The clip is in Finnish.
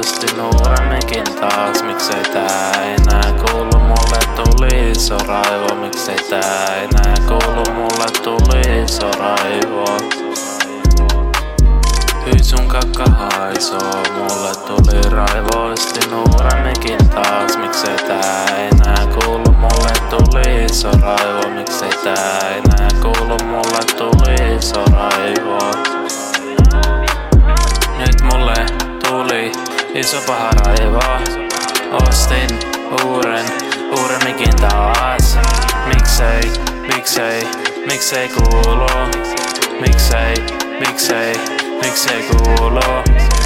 ostin uudemminkin taas, miksei tää enää kuulu mulle? Tuli iso raivo, miksei tää enää kuulu mulle? Tuli iso raivo. Hyi sun kakka haisoo, mulle. Tuli raivo, ostin uudemminkin taas, miksei tää enää kuulu mulle? Tuli iso raivo, miksei tää enää kuulu mulle iso paha raivo Ostin uuden, uuden mikin taas Miksei, miksei, miksei kuulu? Miksei, miksei, miksei kuulu